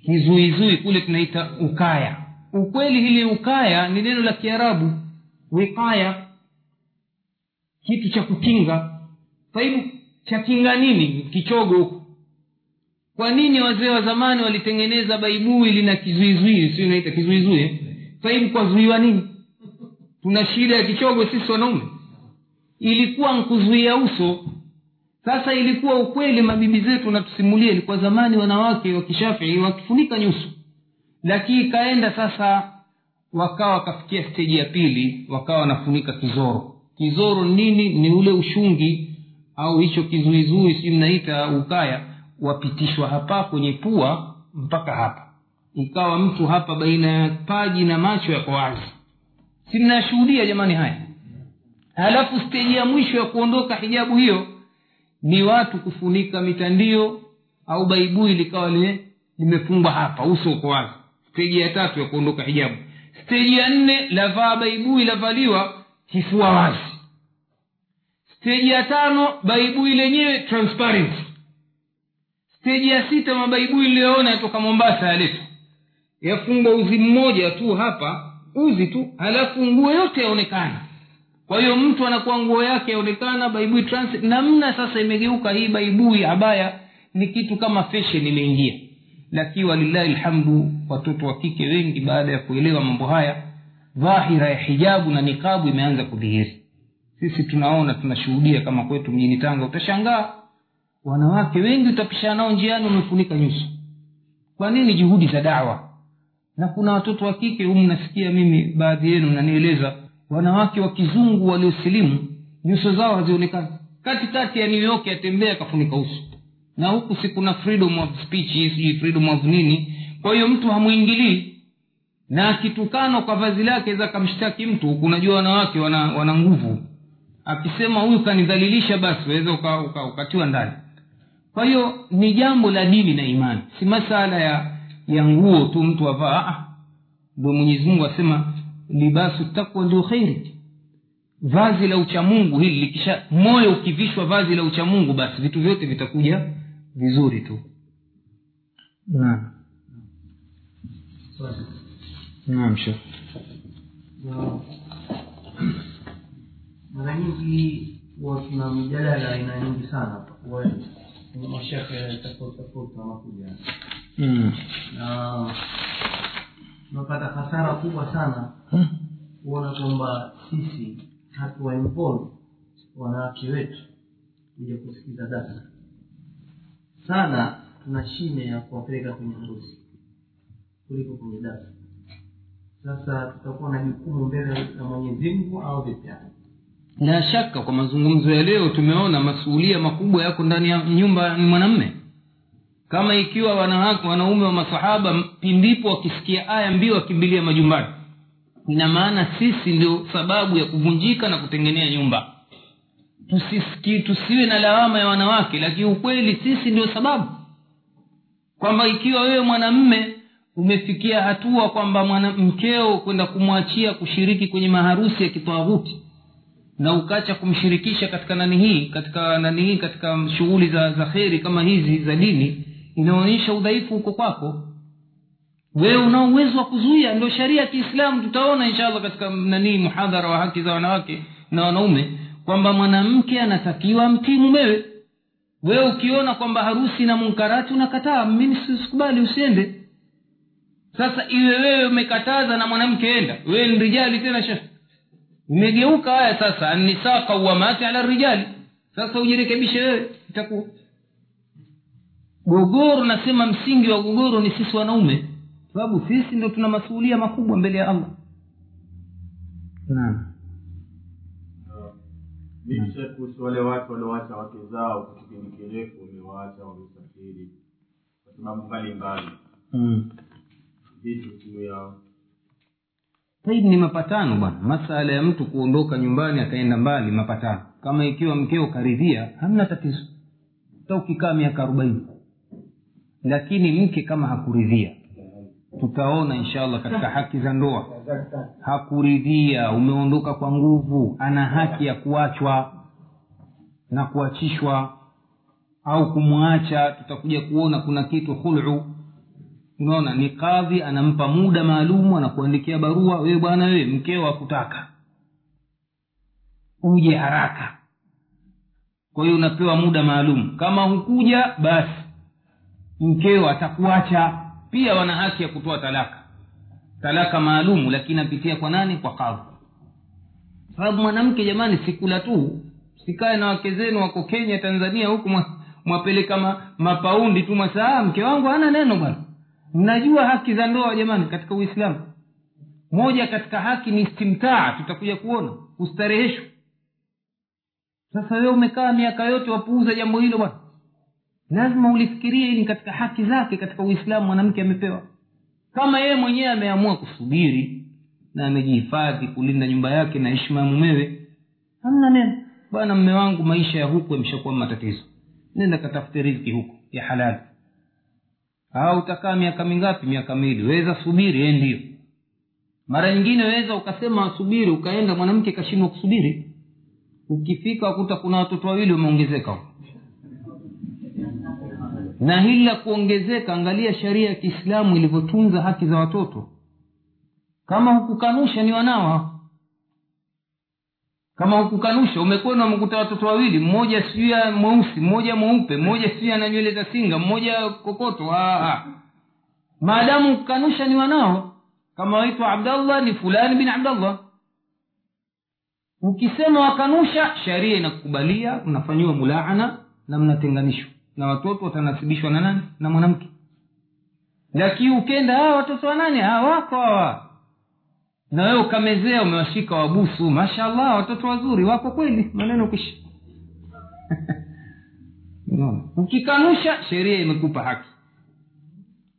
kizuizui kule tunaita ukaya. Ukweli hili ukaya ni neno la kiarabu. Wikaya kitu cha kukinga sahibu cha kinga nini? Kichogo huku kwa nini wazee wa zamani walitengeneza baibui lina kizuizui? Sio inaita kizuizui sahibu kwazuiwa nini? Tuna shida ya kichogo sisi wanaume. Ilikuwa nkuzuia uso. Sasa ilikuwa ukweli mabibi zetu natusimulia ilikuwa zamani wanawake wa kishafii wakifunika nyuso. Lakini ikaenda sasa wakawa wakafikia steji ya pili wakawa wanafunika kizoro. Kizoro nini? Ni ule ushungi au hicho kizuizui si mnaita ukaya wapitishwa hapa kwenye pua mpaka hapa ikawa mtu hapa baina ya paji na macho yako wazi. Si jamani haya? Halafu steji ya mwisho ya kuondoka hijabu hiyo ni watu kufunika mitandio au baibui likawa lime limefungwa hapa uso uko wazi. Steji ya tatu ya kuondoka hijabu. Steji ya nne lavaa baibui lavaliwa kifua wazi. Steji ya tano baibui lenyewe transparent. Steji ya sita mabaibui liliyoona yatoka mombasa yaletwa yafungwa uzi mmoja tu hapa uzi tu halafu nguo yote yaonekana. Kwa hiyo mtu anakuwa nguo yake yaonekana baibui transit namna sasa imegeuka hii baibui abaya ni kitu kama fashion imeingia. Lakini walillahi lhamdu watoto wa kike wengi baada ya kuelewa mambo haya dhahira ya hijabu na nikabu imeanza kudhihiri. Sisi tunaona tunashuhudia kama kwetu mjini tanga utashangaa. Wanawake wengi utapishana nao njiani wamefunika nyuso. Kwa nini juhudi za dawa na kuna watoto wa kike humu nasikia mimi baadhi yenu nanieleza wanawake wa kizungu waliosilimu nyuso zao hazionekani. Katikati ya new york atembea akafunika uso. Na huku si kuna freedom of speech sijui freedom of nini. Kwa hiyo mtu hamwingilii na akitukanwa kwa vazi lake za kamshtaki mtu kunajua wanawake wana, wana nguvu. Akisema huyu kanidhalilisha basi waweza uka, uka, ukatiwa ndani. Kwa hiyo ni jambo la dini na imani si masala ya ya nguo tu mtu avaa ndo mwenyezi mungu asema libasu takwa ndio kheri vazi la uchamungu hili likisha moyo ukivishwa vazi la uchamungu basi vitu vyote vitakuja vizuri tu. Naam. Mara nyingi huwa tuna mijadala aina nyingi sana mashehe tofauti tofauti wanakuja mm. na tunapata hasara kubwa sana kuona kwamba sisi hatuwa wanawake wetu kuja kusikiza dasa sana tuna shime ya kuwapeleka kwenye harusi kuliko kwenye dasa sasa tutakuwa na jukumu mbele na mwenyezi mungu au vipi? La shaka kwa mazungumzo ya leo tumeona masuulia makubwa yako ndani ya nyumba ni mwanamme kama ikiwa wanaume wa masahaba pindipo wakisikia aya mbio wakimbilia majumbani. Ina maana sisi ndio sababu ya kuvunjika na kutengenea nyumba. Tusisiki, tusiwe na lawama ya wanawake lakini ukweli sisi ndio sababu. Kwamba ikiwa wewe mwanamme umefikia hatua kwamba mwanamkeo kwenda kumwachia kushiriki kwenye maharusi ya kitwaghuti na ukacha kumshirikisha katika nani hii katika nani hii katika shughuli za za kheri kama hizi za dini inaonyesha udhaifu huko kwako. Wewe unao uwezo wa kuzuia ndio sharia ya kiislamu. Tutaona inshallah katika nani muhadhara wa haki za wanawake na wanaume kwamba mwanamke anatakiwa mtii mumewe. Wewe ukiona kwamba harusi na munkarati unakataa mimi sikubali usiende. Sasa iwe wewe umekataza na mwanamke enda. Wewe ni rijali tena shekh imegeuka haya sasa annisaa qawamati ala rijali. Sasa ujirekebishe wewe itakuwa gogoro nasema msingi wa gogoro ni sisi wanaume. Sababu sisi ndo tuna masuhulia makubwa mbele ya allah. Naam. Kuhusu wale watu waliowacha wake zao kwa kipindi kirefu wamewaacha wamesafiri kwa sababu mbalimbali. Mm. vipi yao? Ni mapatano bwana. Masala ya mtu kuondoka nyumbani akaenda mbali mapatano. Kama ikiwa mkeo karidhia hamna tatizo. Hata ukikaa miaka arobaini lakini mke kama hakuridhia tutaona inshallah katika haki za ndoa. Hakuridhia umeondoka kwa nguvu ana haki ya kuachwa na kuachishwa au kumwacha. Tutakuja kuona kuna kitu khulu. Unaona ni kadhi anampa muda maalumu anakuandikia barua wewe bwana wewe mkeo akutaka uje haraka. Kwa hiyo unapewa muda maalum. Kama hukuja basi mkeo atakuacha. Pia wana haki ya kutoa talaka. Talaka maalumu lakini apitia kwa nani? Kwa kadhi. Sababu mwanamke jamani sikula tu. Sikae na wake zenu wako kenya tanzania huku mwapeleka ma, mapaundi tu mwasaa mke wangu hana neno bwana. Mnajua haki za ndoa jamani katika uislamu. Moja katika haki ni istimtaa tutakuja kuona. Kustareheshwa sasa wewe umekaa miaka yote wapuuza jambo hilo bwana lazima ulifikirie hili katika haki zake katika uislamu mwanamke amepewa. Kama yeye mwenyewe ameamua kusubiri na amejihifadhi kulinda nyumba yake na heshima ya mumewe hamna neno. Bwana mme wangu maisha ya huku yameshakuwa matatizo. Nenda katafute riziki huko ya halali. Au utakaa miaka mingapi? Miaka miwili. Weza subiri ee ndio. Mara nyingine weza ukasema subiri ukaenda mwanamke kashindwa kusubiri. Ukifika ukuta kuna watoto wawili wameongezeka huko na hili la kuongezeka angalia sheria ya kiislamu ilivyotunza haki za watoto. Kama hukukanusha ni wanawa. Kama hukukanusha umekwenda umekuta watoto wawili mmoja sijui mweusi mmoja mweupe mmoja sijui ana nywele za singa mmoja kokoto maadamu hukukanusha ni wanao kama waitwa abdallah ni fulani bin abdallah. Ukisema wakanusha sharia inakukubalia unafanyiwa mulaana na mnatenganishwa na watoto watanasibishwa na nani? Na mwanamke. Lakini ukenda hawa watoto wa nani? Hawa na wewe ukamezea umewashika wabusu. Mashallah watoto wazuri wako kweli. Maneno kisha no. ukikanusha sheria imekupa haki.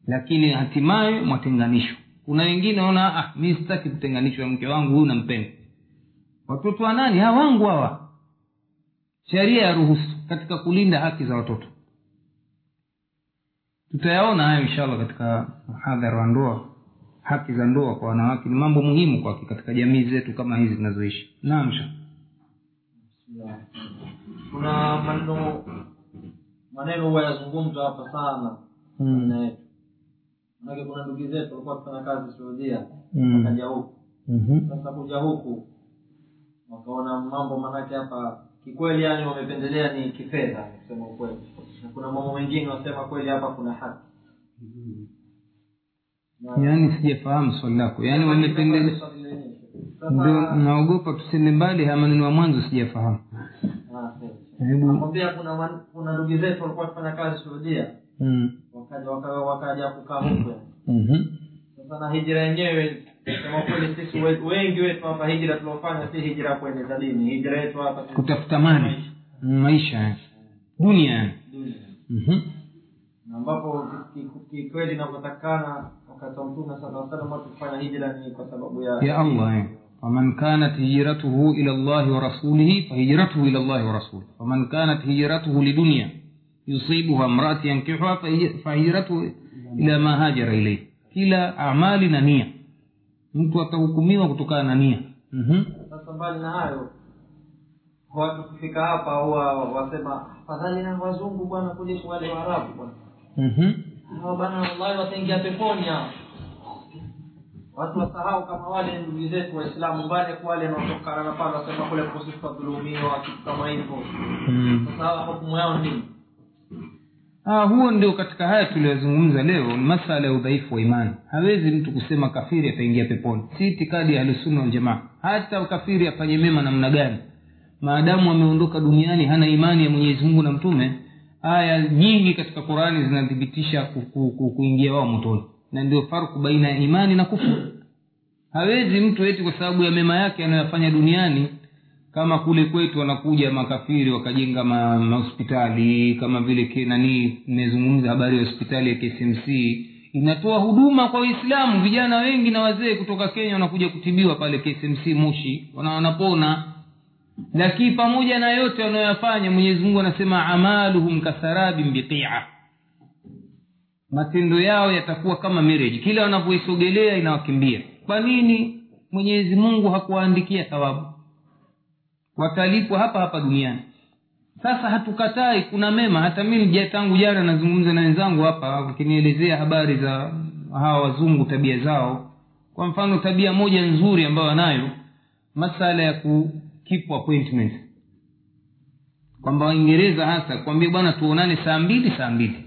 Lakini hatimaye mwatenganishwa. Kuna wengine naona ah, mi sitaki kutenganishwa mke wangu huyu nampenda. Watoto wa nani? Ha hawa. Sheria ya ruhusu katika kulinda haki za watoto tutayaona hayo inshallah katika mhadhara wa ndoa haki za ndoa kwa wanawake. Ni mambo muhimu kwake katika jamii zetu kama hizi zinazoishi naam kuna maneno maneno huwa yazungumzwa hapa sana. Mm. baina yetu. Manake kuna ndugu zetu walikuwa wakifanya kazi saudia Mm. wakaja huku. Mhm. sasa kuja huku wakaona mambo manake hapa kikweli yani wamependelea ni kifedha kusema ukweli na kuna mambo mengine wasema kweli hapa kuna haki. Yaani sijafahamu swali lako. Yaani wamependelea ndio naogopa tusende mbali haya maneno ya mwanzo sijafahamu. Ah, nakwambia kuna kuna ndugu zetu walikuwa wakifanya kazi saudia. Mm. wakaja wakaja kukaa huku Mhm. sasa na hijira yenyewe sema kweli sisi wengi wetu hapa hijira tuliofanya si hijira ya kueneza dini. Hijira yetu hapa kutafuta mali. Maisha. Dunia yani. dunia. Mhm. Na ambapo ki- ki- kikweli inavyotakikana wakati wa mtume sala salam watu kufanya hijira ni kwa sababu ya ya allah yani. faman kanat hijratuhu ila llahi wa rasulihi fahijratuhu ila llahi wa rasulihi. Faman kanat hijratuhu lidunya yusibuha mraati yankihuha fahi- fahijratuhu ila ma hajara ilaihi kila amali na nia. Mtu atahukumiwa kutokana na nia. Mhm. sasa mbali na hayo watu kufika hapa huwa wasema afadhali na wazungu bwana kuliko wale waarabu bwana. Mhm. hao bana wallahi wataingia peponi hao watu wasahau kama wale ndugu zetu waislamu mbali kwa wale wanaotokana na pale wasema kule kusifa dhulumiwa kitu kama hivyo. Mm. sasa hukumu yao nini? Ah, huo ndio katika haya tuliyozungumza leo ni masala ya udhaifu wa imani. Hawezi mtu kusema kafiri ataingia peponi. Si itikadi ya ahlusunna waljamaa hata kafiri afanye mema namna gani maadamu ameondoka duniani hana imani ya mwenyezi mungu na mtume aya nyingi katika qurani zinathibitisha ku, ku, ku, kuingia wao motoni. Na ndio farku baina ya imani na kufuru. Hawezi mtu eti kwa sababu ya mema yake anayoyafanya duniani kama kule kwetu wanakuja makafiri wakajenga ma- mahospitali kama vile nani nimezungumza habari ya hospitali ya kcmc inatoa huduma kwa waislamu vijana wengi na wazee kutoka kenya wanakuja kutibiwa pale kcmc moshi wana wanapona lakini pamoja na yote wanayoyafanya mwenyezi mungu anasema amaluhum kasarabin biqia. Matendo yao yatakuwa kama mirage kila wanavyoisogelea inawakimbia. Kwa nini? Mwenyezi mungu hakuwaandikia thawabu. Watalipwa hapa hapa duniani. Sasa hatukatai kuna mema. Hata mi tangu jana nazungumza na wenzangu hapa wakinielezea habari za hawa wazungu tabia zao. Kwa mfano tabia moja nzuri ambayo wanayo masala ya ku keep appointment. Kwamba waingereza hasa kwambia bwana tuonane saa mbili saa mbili.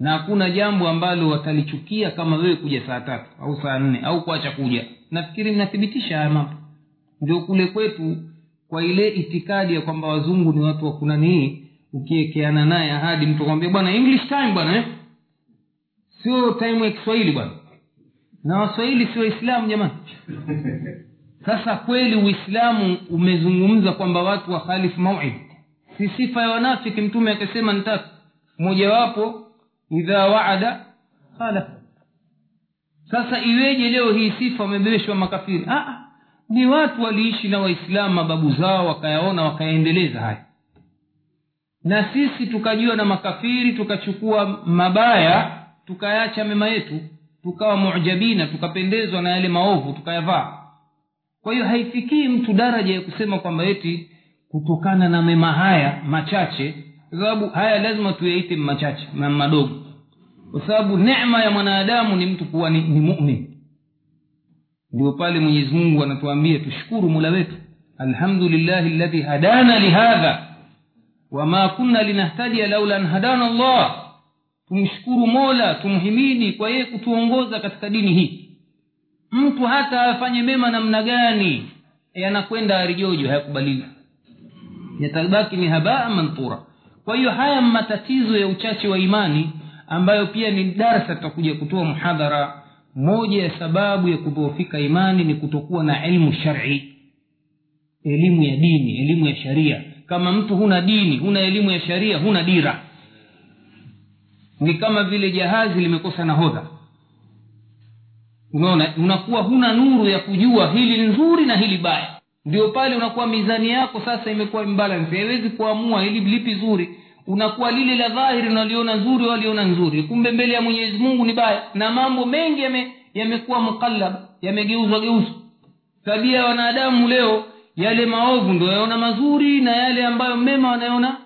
Na hakuna jambo ambalo watalichukia kama wewe kuja saa tatu au saa nne au kuacha kuja. Nafikiri mnathibitisha haya mambo. Ndio kule kwetu kwa ile itikadi ya kwamba wazungu ni watu wa kunanii ukiekeana naye ahadi mtu akwambia bwana english time bwana eh? sio time ya kiswahili bwana. Na waswahili sio waislamu jamani sasa kweli uislamu umezungumza kwamba watu wakhalifu mauid si sifa ya wanafiki mtume akasema ni tatu mojawapo idha waada khalaf sasa iweje leo hii sifa wamebebeshwa makafiri? Ah, ah, ni watu waliishi na waislamu mababu zao wakayaona wakayaendeleza haya. Na sisi tukajua na makafiri tukachukua mabaya tukayacha mema yetu tukawa mujabina tukapendezwa na yale maovu tukayavaa kwa hiyo haifikii mtu daraja ya kusema kwamba eti kutokana na mema haya machache kwa sababu haya lazima tuyaite machache madogo. Kwa sababu nema ya mwanadamu ni mtu kuwa ni, ni mumin. Ndio pale mwenyezi mungu anatuambia tushukuru mula wetu. Alhamdulillahi ladhi hadana lihadha wama kunna linahtadia laula an hadana llah tumshukuru mola tumhimidi kwa yeye kutuongoza katika dini hii mtu hata afanye mema namna gani yanakwenda arijojo hayakubaliwi. Yatabaki ni habaa manthura. Kwa hiyo haya matatizo ya uchache wa imani ambayo pia ni darsa tutakuja kutoa muhadhara moja ya sababu ya kudhoofika imani ni kutokuwa na ilmu shari. Elimu ya dini elimu ya sharia. Kama mtu huna dini huna elimu ya sharia huna dira. Ni kama vile jahazi limekosa nahodha unaona unakuwa huna nuru ya kujua hili nzuri na hili baya. Ndio pale unakuwa mizani yako sasa imekuwa imbalance. Haiwezi kuamua hili lipi zuri. Unakuwa lile la dhahiri unaliona nzuri waliona nzuri. Kumbe mbele ya mwenyezi mungu ni baya. Na mambo mengi yame- yamekuwa mukallab yamegeuzwa geuzwa. Tabia ya wanadamu leo yale maovu ndo yaona mazuri na yale ambayo mema wanaona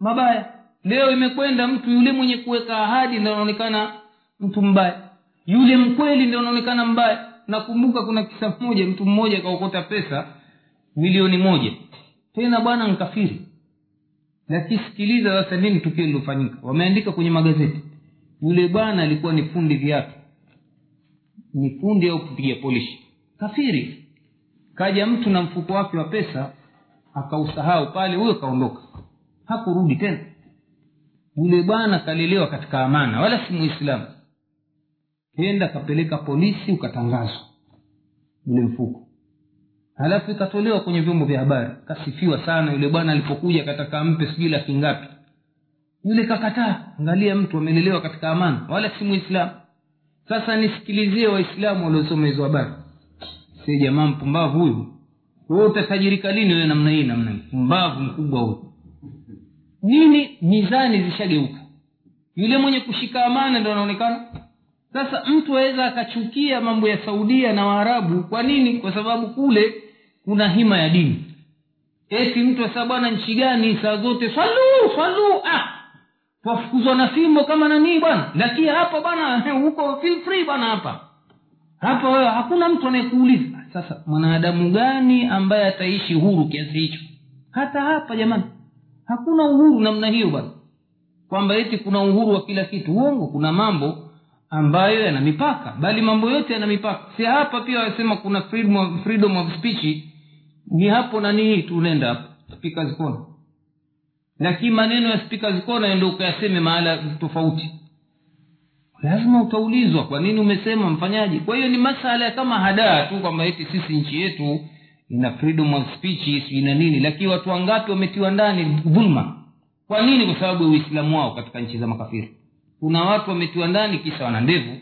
mabaya. Leo imekwenda mtu yule mwenye kuweka ahadi ndo anaonekana mtu mbaya yule mkweli ndio anaonekana mbaya. Nakumbuka kuna kisa moja mtu mmoja akaokota pesa milioni moja. Tena bwana nkafiri nakisikiliza sasa nini tukio lilofanyika. Wameandika kwenye magazeti. Yule bwana alikuwa ni fundi viatu. Ni fundi au kupiga polishi kafiri. Kaja mtu na mfuko wake wa pesa akausahau pale huyo kaondoka hakurudi tena. Yule bwana kalelewa katika amana wala si muislamu kenda kapeleka polisi ukatangazwa. Yule mfuko. Halafu ikatolewa kwenye vyombo vya habari. Kasifiwa sana yule bwana alipokuja kataka ampe sijui laki ngapi. Yule kakataa angalia mtu amelelewa katika amani wala si muislamu. Sasa nisikilizie waislamu waliosoma hizo habari. Si jamaa mpumbavu huyu. Wewe utatajirika lini wewe namna hii namna hii? Mpumbavu mkubwa huyu. Nini? Mizani zishageuka. Yule mwenye kushika amana ndo anaonekana sasa mtu aweza akachukia mambo ya saudia na waarabu. Kwa nini? Kwa sababu kule kuna hima ya dini. Eti mtu asa bwana nchi gani saa zote? Swalu swalu ah! Twafukuzwa na fimbo kama nanii bwana? Lakini hapa bwana huko feel free bwana hapa. Hapa wewe hakuna mtu anayekuuliza. Sasa mwanadamu gani ambaye ataishi huru kiasi hicho? Hata hapa jamani hakuna uhuru namna hiyo bwana. Kwamba eti kuna uhuru wa kila kitu. Uongo kuna mambo ambayo yana mipaka bali mambo yote yana mipaka. Si hapa pia wasema kuna freedom of, freedom of speech. Ni hapo nani hii tu unaenda hapo lakini maneno ya speakers corner ukayaseme mahala tofauti. Lazima utaulizwa kwa nini umesema mfanyaji kwa hiyo ni masala kama hadaa tu kwamba eti sisi nchi yetu ina freedom of speech sijui nini lakini watu wangapi wametiwa ndani dhulma? Kwa nini? Kwa sababu ya uislamu wao katika nchi za makafiri kuna watu wametiwa ndani kisa wana ndevu.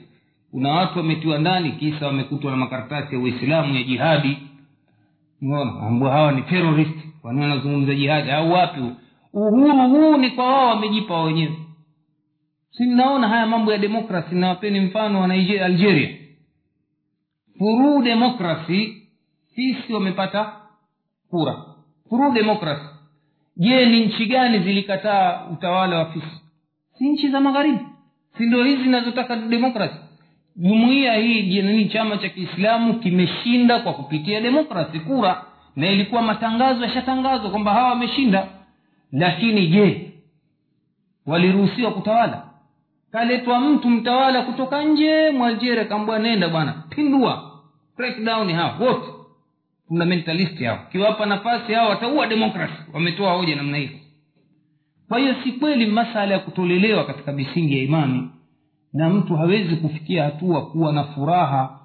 Kuna watu wametiwa ndani kisa wamekutwa na makaratasi ya uislamu ya jihadi. Unaona hawa ni terorist kwa wanazungumza jihadi? Au wapi uhuru huu ni kwa wao wamejipa wenyewe. Si naona haya mambo ya demokrasi nawapeni mfano wa algeria. Furu demokrasi sisi wamepata kura. Furu demokrasi je ni nchi gani zilikataa utawala wa fisi si nchi za magharibi si hizi zinazotaka demokrasi? Jumuiya hii nini chama cha kiislamu kimeshinda kwa kupitia demokrasi? Kura. Na ilikuwa matangazo yashatangazwa kwamba hawa wameshinda. Lakini je waliruhusiwa kutawala? Kaletwa mtu mtawala kutoka nje mwalgeria algeria kaambwa nenda bwana pindua. Breakdown wote. Fundamentalist hao. Kiwapa nafasi hao wataua demokrasi. Wametoa hoja namna hiyo kwa hiyo si kweli masala ya kutolelewa katika misingi ya imani. Na mtu hawezi kufikia hatua kuwa na furaha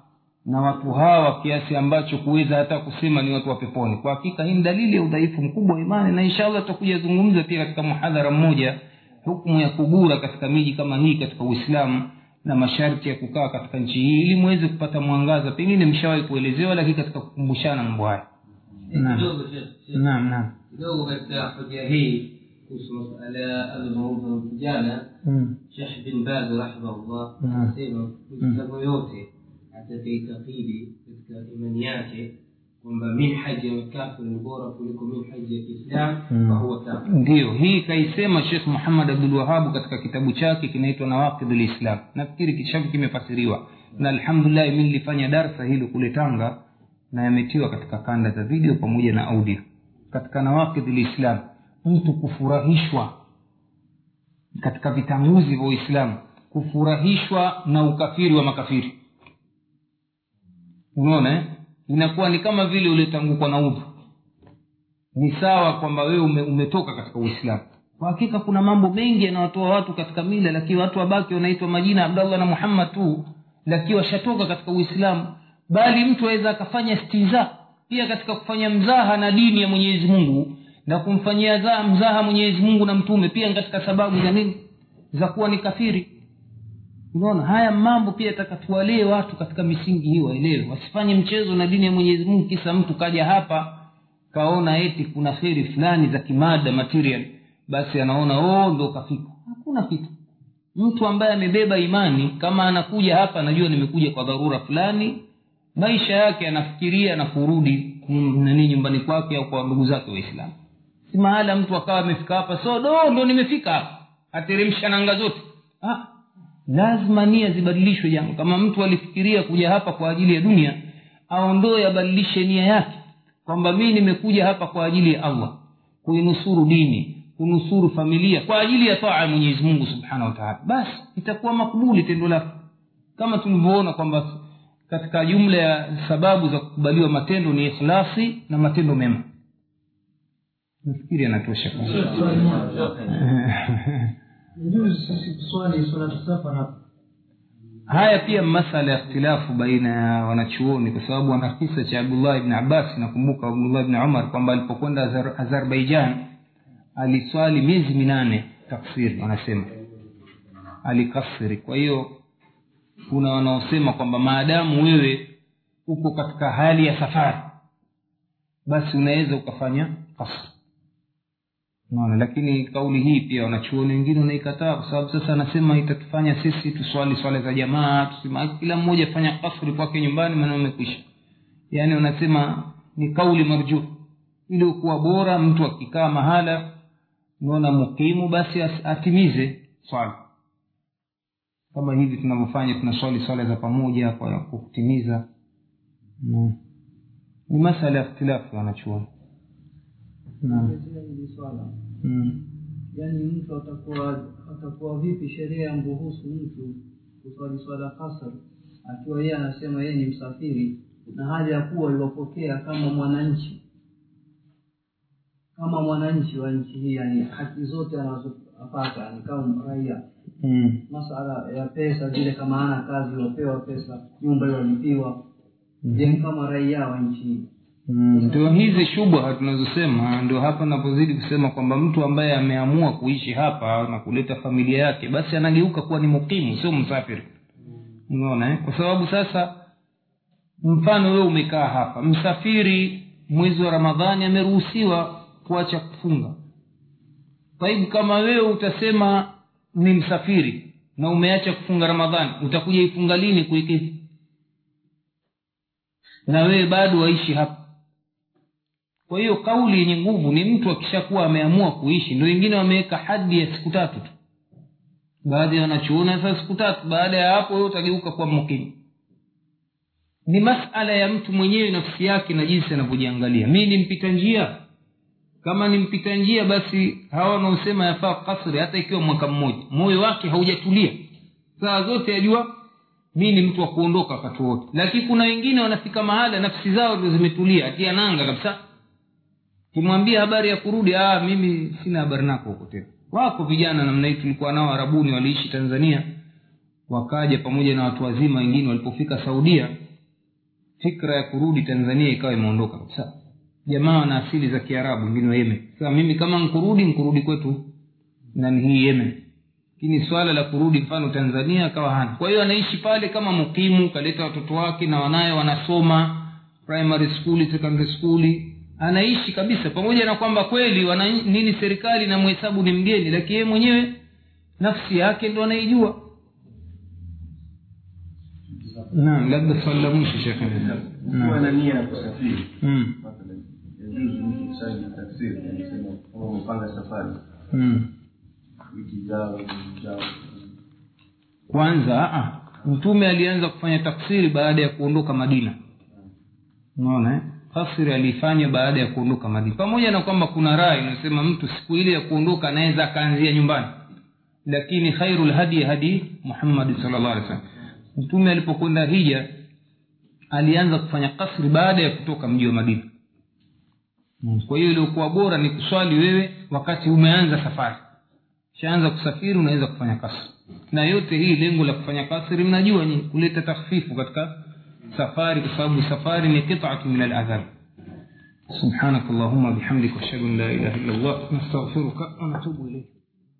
na watu hawa kiasi ambacho kuweza hata kusema ni watu wa peponi. Kwa hakika hii ni dalili ya udhaifu mkubwa wa imani na inshallah tutakuja zungumza pia katika muhadhara mmoja hukmu ya kugura katika miji kama hii katika uislamu na masharti ya kukaa katika nchi hii ili muweze kupata mwangaza. Pengine mshawahi kuelezewa lakini katika kukumbushana mambo haya. Naam. kidogo Sheikh. naam naam. Kidogo katika hoja hii kuhusu masala ya na kijana Mm. Sheikh bin Baz rahimahullah Mm. anasema Muislamu yote atakaitakidi katika imani yake kwamba minhaji ya makafiri ni bora kuliko minhaji ya Kiislamu Mm. fahuwa kafir. ndio hii kaisema shekh muhammad abdulwahabu katika kitabu chake kinaitwa nawaqid lislam nafikiri kishavu kimefasiriwa na alhamdulillah mi nilifanya darsa hilo kule tanga na yametiwa katika kanda za video pamoja na audio katika nawaqid lislam mtu kufurahishwa katika vitanguzi vya uislamu kufurahishwa na ukafiri wa makafiri. Unaona eh? inakuwa ni kama vile uliotangukwa na udhu. Ni sawa kwamba wewe ume, umetoka katika uislamu. Kwa hakika kuna mambo mengi yanawatoa watu katika mila lakini watu wabaki wanaitwa majina abdallah na muhammad tu lakini washatoka katika uislamu. Bali mtu aweza akafanya stiza pia katika kufanya mzaha na dini ya mwenyezi mungu na kumfanyia za- mzaha mwenyezi mungu na mtume pia katika sababu za nini? Za kuwa ni kafiri. Unaona haya mambo pia yatakatuwalee watu katika misingi hii waelewe wasifanye mchezo na dini ya mwenyezi mungu kisa mtu kaja hapa kaona eti kuna kheri fulani za kimada material. Basi anaona oh ndo kafika hakuna kitu. Mtu ambaye amebeba imani kama anakuja hapa anajua nimekuja kwa dharura fulani maisha yake anafikiria na kurudi nani nyumbani kwake au kwa ndugu zake waislamu si mahala mtu akawa amefika hapa so do ndo nimefika. Ateremsha nanga zote. Ah, lazima nia zibadilishwe jambo. Kama mtu alifikiria kuja hapa kwa ajili ya dunia aondoe abadilishe nia yake. Kwamba mi nimekuja hapa kwa ajili ya allah. Kuinusuru dini kunusuru familia kwa ajili ya taa ya mwenyezi mungu subhanahu wataala basi itakuwa makubuli tendo lako. Kama tulivyoona kwamba katika jumla ya sababu za kukubaliwa matendo ni ikhlasi na matendo mema nafikiri anatosha haya pia masala ya ikhtilafu baina ya wanachuoni kwa sababu ana kisa cha abdullah bni abbas. Nakumbuka abdullah bni umar kwamba alipokwenda Azar, azerbaijan aliswali miezi minane taksiri wanasema. Alikasiri. Kwa hiyo kuna wanaosema kwamba maadamu wewe uko katika hali ya safari basi unaweza ukafanya kasri naona lakini kauli hii pia wanachuoni wengine wanaikataa kwa sababu sasa anasema itatufanya sisi tuswali swala za jamaa tusema kila mmoja afanya kasri kwake nyumbani maana umekwisha. Yaani wanasema ni kauli marjuh ilikuwa bora mtu akikaa mahala naona mukimu basi atimize swala kama hivi tunavyofanya tunaswali swala za pamoja kwa kutimiza. Ni masala ya ikhtilafu wanachuoni swala. Mm. yaani mtu atakuwa atakuwa vipi sheria yamruhusu mtu kuswali swala kasar akiwa yeye anasema yeye ni msafiri na hali ya kuwa iwapokea kama mwananchi. Kama mwananchi wa nchi hii yani haki zote anazopata ni kama raia. Mm. masala ya pesa zile kama ana kazi wapewa pesa nyumba iwalipiwa. Ni kama raia wa nchi hii Mm, ndio hizi shubha tunazosema ndio hapa napozidi kusema kwamba mtu ambaye ameamua kuishi hapa na kuleta familia yake basi anageuka kuwa ni mukimu sio msafiri. Unaona eh? kwa sababu sasa mfano wewe umekaa hapa msafiri mwezi wa ramadhani ameruhusiwa kuacha kufunga. Taibu kama wewe utasema ni msafiri na umeacha kufunga ramadhani utakuja ifunga lini kuikizi na wewe bado waishi hapa kwa hiyo kauli yenye nguvu ni mtu akishakuwa ameamua kuishi. Ndo wengine wameweka hadi ya siku tatu tu. Baadhi wanachuona sasa siku tatu. Baada ya hapo utageuka kuwa mukimu ni masala ya mtu mwenyewe nafsi yake na jinsi anavyojiangalia. Mi ni njia. Kama ni njia basi hawa wanaosema yafaa kasri hata ikiwa mwaka mmoja moyo wake haujatulia. Saa zote yajua mi ni mtu wa kuondoka wakati wote. Lakini kuna wengine wanafika mahala nafsi zao ndo zimetulia atia nanga kabisa kimwambia habari ya kurudi ah mimi sina habari nako huko tena. Wako vijana namna hii tulikuwa nao arabuni waliishi tanzania. Wakaja pamoja na watu wazima wengine walipofika saudia fikra ya kurudi tanzania ikawa imeondoka kabisa. Jamaa wana asili za kiarabu wengine wa yemen. Mimi kama nkurudi nkurudi kwetu nani hii yemen. Lakini swala la kurudi mfano tanzania akawa hana. Kwa hiyo anaishi pale kama mukimu kaleta watoto wake na wanaye wanasoma primary school secondary school anaishi kabisa. Pamoja na kwamba kweli wana nini serikali na mhesabu ni mgeni lakini yeye mwenyewe nafsi yake ndo anaijua. Naam. Labda swali la mwisho shekhe na nia ya kusafiri. Mm. mtu kusali tafsiri anasema kama umepanga safari. Mm. wiki ijao ijao kwanza aa, mtume alianza kufanya tafsiri baada ya kuondoka madina. Unaona eh? Tafsiri aliifanya baada ya kuondoka madina. Pamoja na kwamba kuna rai inasema mtu siku ile ya kuondoka anaweza akaanzia nyumbani. Lakini khairu lhadi hadi muhammadi salllah alih salam mtume alipokwenda hija alianza kufanya kasri baada ya kutoka mji wa madina. Mm. kwa hiyo iliokuwa bora ni kuswali wewe wakati umeanza safari. Shaanza kusafiri unaweza kufanya kasri. Na yote hii lengo la kufanya kasri mnajua ni kuleta takhfifu katika سفار صاب سفار قطعة من الأذان. سبحانك اللهم بحمدك أشهد أن لا إله إلا الله نستغفرك ونتوب إليك.